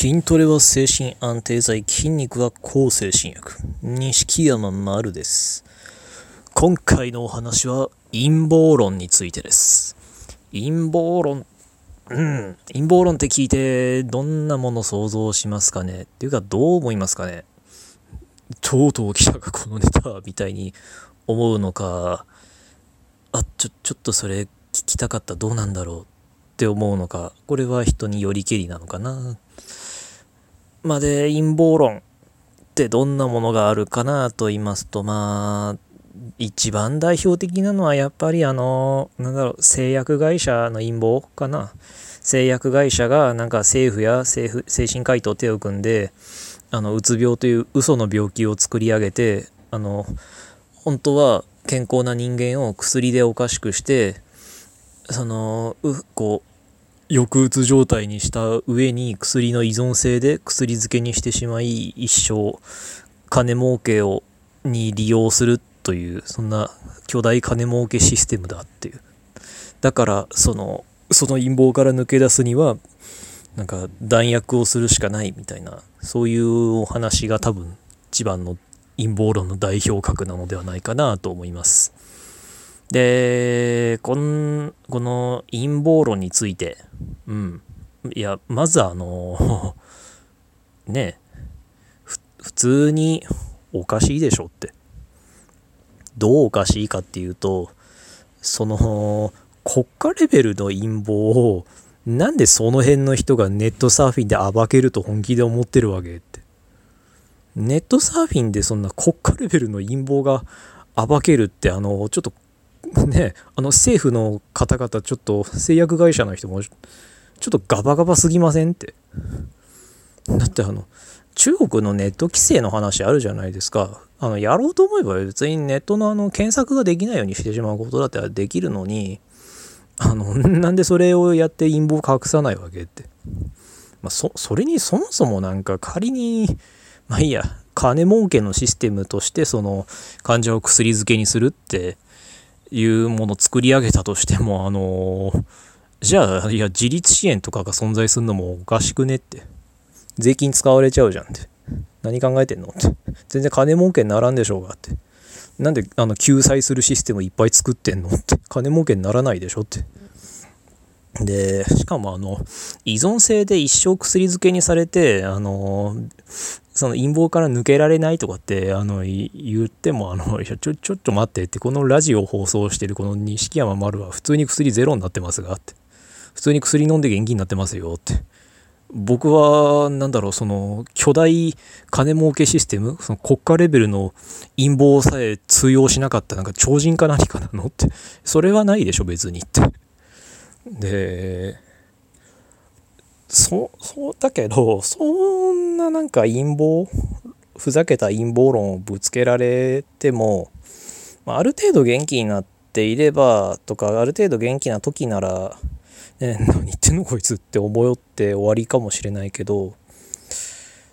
筋トレは精神安定剤、筋肉は抗精神薬。錦山丸です。今回のお話は陰謀論についてです。陰謀論、うん、陰謀論って聞いてどんなもの想像しますかね？っていうかどう思いますかね？とうとう来たかこのネタみたいに思うのか、あ、ちょ、ちょっとそれ聞きたかったどうなんだろう？って思うのか、これは人によりけりなのかな？まで陰謀論ってどんなものがあるかなと言いますと、まあ、一番代表的なのはやっぱりあの、なんだろう、製薬会社の陰謀かな。製薬会社がなんか政府や政府精神科医と手を組んで、あの、うつ病という嘘の病気を作り上げて、あの、本当は健康な人間を薬でおかしくして、その、う、こう、抑うつ状態にした上に薬の依存性で薬漬けにしてしまい一生金儲けをに利用するというそんな巨大金儲けシステムだっていうだからそのその陰謀から抜け出すにはなんか弾薬をするしかないみたいなそういうお話が多分一番の陰謀論の代表格なのではないかなと思います。で、このこの陰謀論について、うん。いや、まずあの、ね、普通におかしいでしょって。どうおかしいかっていうと、その、国家レベルの陰謀を、なんでその辺の人がネットサーフィンで暴けると本気で思ってるわけって。ネットサーフィンでそんな国家レベルの陰謀が暴けるって、あの、ちょっと、ね、あの政府の方々、ちょっと製薬会社の人も、ちょっとガバガバすぎませんって。だってあの、中国のネット規制の話あるじゃないですか。あの、やろうと思えば別にネットのあの、検索ができないようにしてしまうことだってできるのに、あの、なんでそれをやって陰謀を隠さないわけって。まあ、そ、それにそもそもなんか仮に、まあいいや、金儲けのシステムとしてその患者を薬漬けにするっていうものを作り上げたとしても、あのじゃあ、いや、自立支援とかが存在するのもおかしくねって。税金使われちゃうじゃんって。何考えてんのって。全然金儲けにならんでしょうがって。なんであの救済するシステムいっぱい作ってんのって。金儲けにならないでしょって。で、しかもあの、依存性で一生薬漬けにされて、あの、その陰謀から抜けられないとかって、あの、言っても、あの、ちょ、ちょっと待ってって、このラジオを放送してるこの錦山丸は普通に薬ゼロになってますがって。普通に薬飲んで元気になってますよって。僕は、なんだろう、その、巨大金儲けシステム、その国家レベルの陰謀さえ通用しなかった、なんか超人か何かなのって、それはないでしょ、別にって。で、そ、そうだけど、そんななんか陰謀、ふざけた陰謀論をぶつけられても、まあ、る程度元気になっていれば、とか、ある程度元気な時なら、ね、何言ってんのこいつって思って終わりかもしれないけど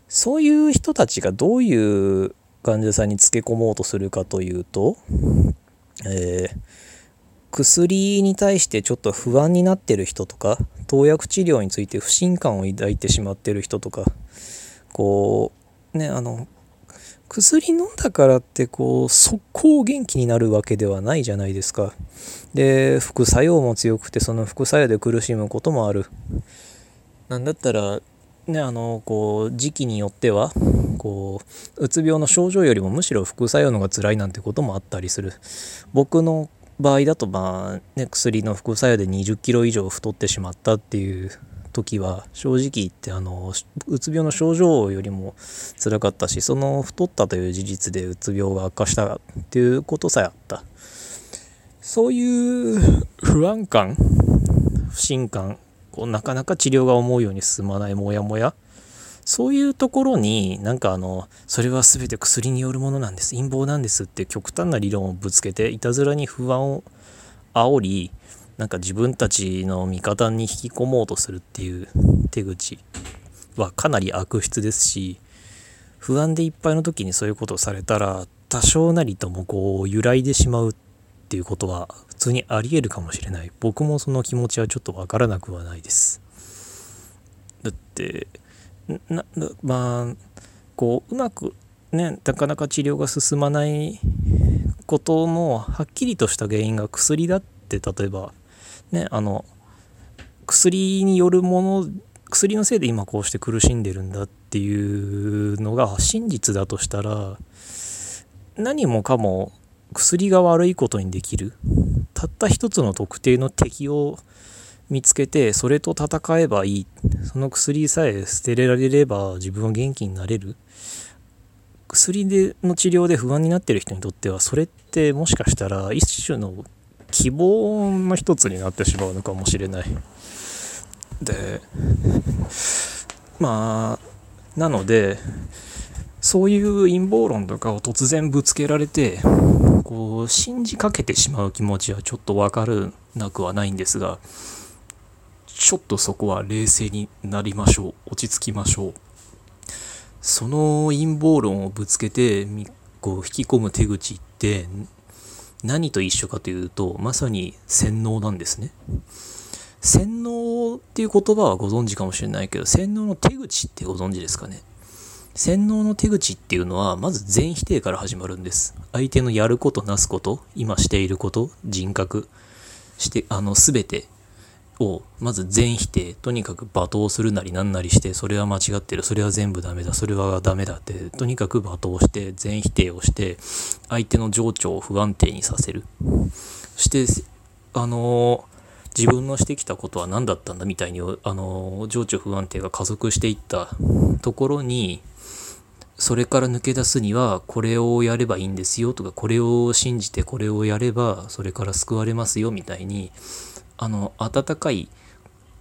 そういう人たちがどういう患者さんにつけ込もうとするかというと、えー、薬に対してちょっと不安になってる人とか投薬治療について不信感を抱いてしまってる人とかこうねあの薬飲んだからってこう速攻元気になるわけではないじゃないですか。で副作用も強くてその副作用で苦しむこともある。なんだったらねあのこう時期によってはこううつ病の症状よりもむしろ副作用のが辛いなんてこともあったりする。僕の場合だとまあね薬の副作用で20キロ以上太ってしまったっていう時は正直言ってあのうつ病の症状よりも辛かったしその太ったという事実でうつ病が悪化したっていうことさえあった。そういう不安感不信感こうなかなか治療が思うように進まないモヤモヤそういうところになんかあのそれは全て薬によるものなんです。陰謀なんですって極端な理論をぶつけていたずらに不安を煽りなんか自分たちの味方に引き込もうとするっていう手口はかなり悪質ですし不安でいっぱいの時にそういうことをされたら多少なりともこう揺らいでしまうっていうことは普通にありえるかもしれない。僕もその気持ちはちょっとわからなくはないです。だってなまあこううまくねなかなか治療が進まないことのはっきりとした原因が薬だって例えばねあの薬によるもの薬のせいで今こうして苦しんでるんだっていうのが真実だとしたら何もかも薬が悪いことにできる。たった一つの特定の敵を見つけてそれと戦えばいいその薬さえ捨てられれば自分は元気になれる薬での治療で不安になってる人にとってはそれってもしかしたら一種の希望の一つになってしまうのかもしれない。でまあなのでそういう陰謀論とかを突然ぶつけられてこう信じかけてしまう気持ちはちょっと分かるなくはないんですがちょっとそこは冷静になりましょう。落ち着きましょう。その陰謀論をぶつけてこう引き込む手口って何と一緒かというとまさに洗脳なんですね。洗脳っていう言葉はご存知かもしれないけど洗脳の手口ってご存知ですかね。洗脳の手口っていうのはまず全否定から始まるんです。相手のやることなすこと今していること人格してあの全てをまず全否定とにかく罵倒するなりなんなりしてそれは間違ってるそれは全部ダメだそれはダメだってとにかく罵倒して全否定をして相手の情緒を不安定にさせる。そしてあの自分のしてきたことは何だったんだみたいにあの情緒不安定が加速していったところにそれから抜け出すにはこれをやればいいんですよとかこれを信じてこれをやればそれから救われますよみたいにあの温かい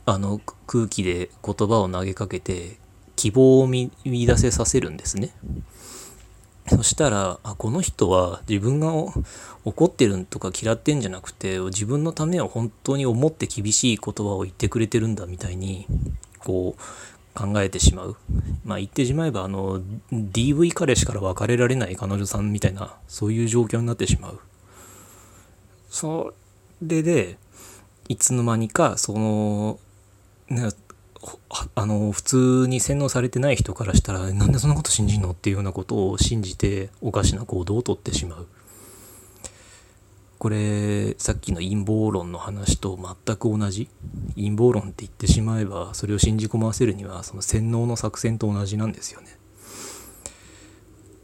あの空気で言葉を投げかけて希望を見出せさせるんですね。そしたらあこの人は自分が怒ってるとか嫌ってんじゃなくて自分のためを本当に思って厳しい言葉を言ってくれてるんだみたいにこう考えてしまう。まあ言ってしまえばあの DV 彼氏から別れられない彼女さんみたいなそういう状況になってしまう。それでいつの間にかその、ね、あの普通に洗脳されてない人からしたらなんでそんなこと信じんのっていうようなことを信じておかしな行動をとってしまう。これさっきの陰謀論の話と全く同じ陰謀論って言ってしまえばそれを信じ込ませるにはその洗脳の作戦と同じなんですよね。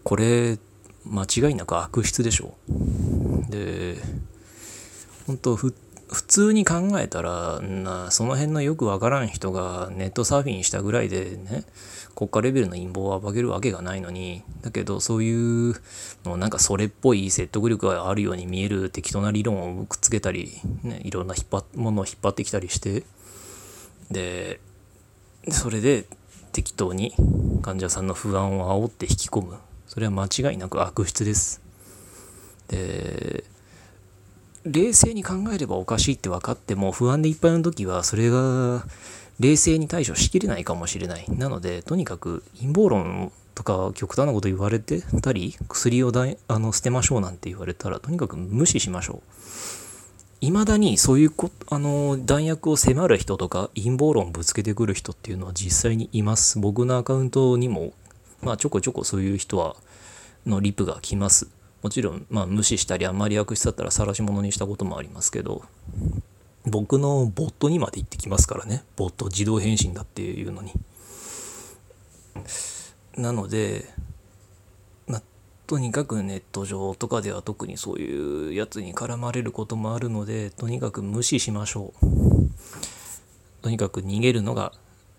これ間違いなく悪質でしょで本当普通に考えたらなその辺のよくわからん人がネットサーフィンしたぐらいでね国家レベルの陰謀を暴けるわけがないのにだけどそういうのなんかそれっぽい説得力があるように見える適当な理論をくっつけたり、ね、いろんな引っ張ものを引っ張ってきたりしてでそれで適当に患者さんの不安を煽って引き込む。それは間違いなく悪質です。で冷静に考えればおかしいって分かっても不安でいっぱいの時はそれが冷静に対処しきれないかもしれない。なのでとにかく陰謀論とか極端なこと言われてたり薬をだあの捨てましょうなんて言われたらとにかく無視しましょう。未だにそういうこあの弾薬を迫る人とか陰謀論ぶつけてくる人っていうのは実際にいます。僕のアカウントにもまあちょこちょこそういう人はのリプが来ます。もちろん、まあ、無視したりあんまり悪質だったら晒し者にしたこともありますけど僕のボットにまで行ってきますからね。ボット自動返信だっていうのに。なので、まとにかくネット上とかでは特にそういうやつに絡まれることもあるのでとにかく無視しましょう。とにかく逃げるのが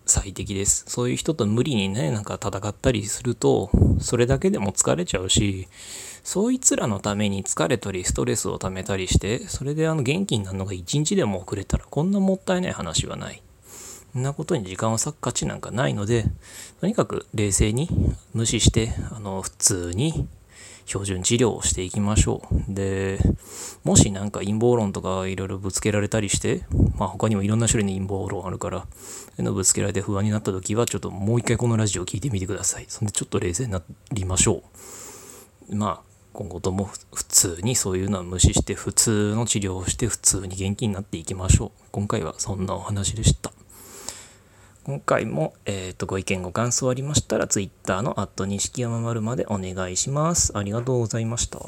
最適です。そういう人と無理にね、なんか戦ったりすると、それだけでも疲れちゃうし、そいつらのために疲れたりストレスを溜めたりして、それであの元気になるのが一日でも遅れたらこんなもったいない話はない。そんなことに時間を割く価値なんかないので、とにかく冷静に無視して、あの、普通に標準治療をしていきましょう。で、もしなんか陰謀論とかいろいろぶつけられたりして、まあ他にもいろんな種類の陰謀論あるから、そういうのぶつけられて不安になった時は、ちょっともう一回このラジオを聞いてみてください。そんでちょっと冷静になりましょう。まあ、今後とも普通にそういうのは無視して普通の治療をして普通に元気になっていきましょう。今回はそんなお話でした。今回も、えっ、と、ご意見ご感想ありましたら、Twitter の、アット錦山丸までお願いします。ありがとうございました。